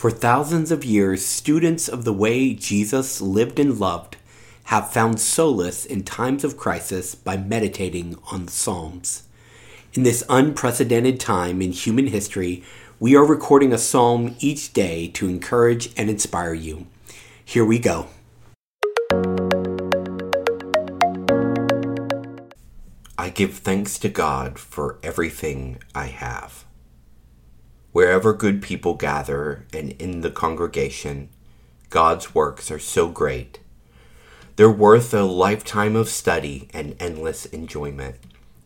For thousands of years, students of the way Jesus lived and loved have found solace in times of crisis by meditating on the Psalms. In this unprecedented time in human history, we are recording a psalm each day to encourage and inspire you. Here we go. I give thanks to God for everything I have. Wherever good people gather and in the congregation, God's works are so great. They're worth a lifetime of study and endless enjoyment.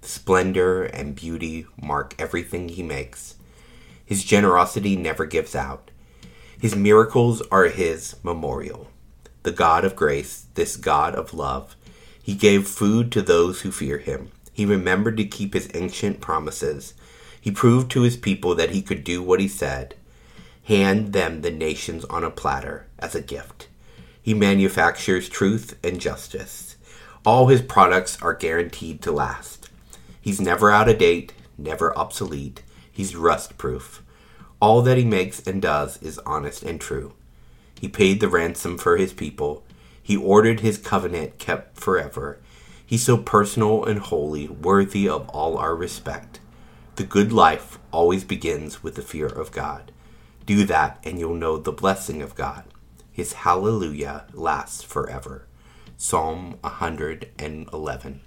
Splendor and beauty mark everything he makes. His generosity never gives out. His miracles are his memorial. The God of grace, this God of love, he gave food to those who fear him. He remembered to keep his ancient promises he proved to his people that he could do what he said hand them the nations on a platter as a gift. He manufactures truth and justice. All his products are guaranteed to last. He's never out of date, never obsolete. He's rust proof. All that he makes and does is honest and true. He paid the ransom for his people. He ordered his covenant kept forever. He's so personal and holy, worthy of all our respect. The good life always begins with the fear of God. Do that, and you'll know the blessing of God. His hallelujah lasts forever. Psalm 111.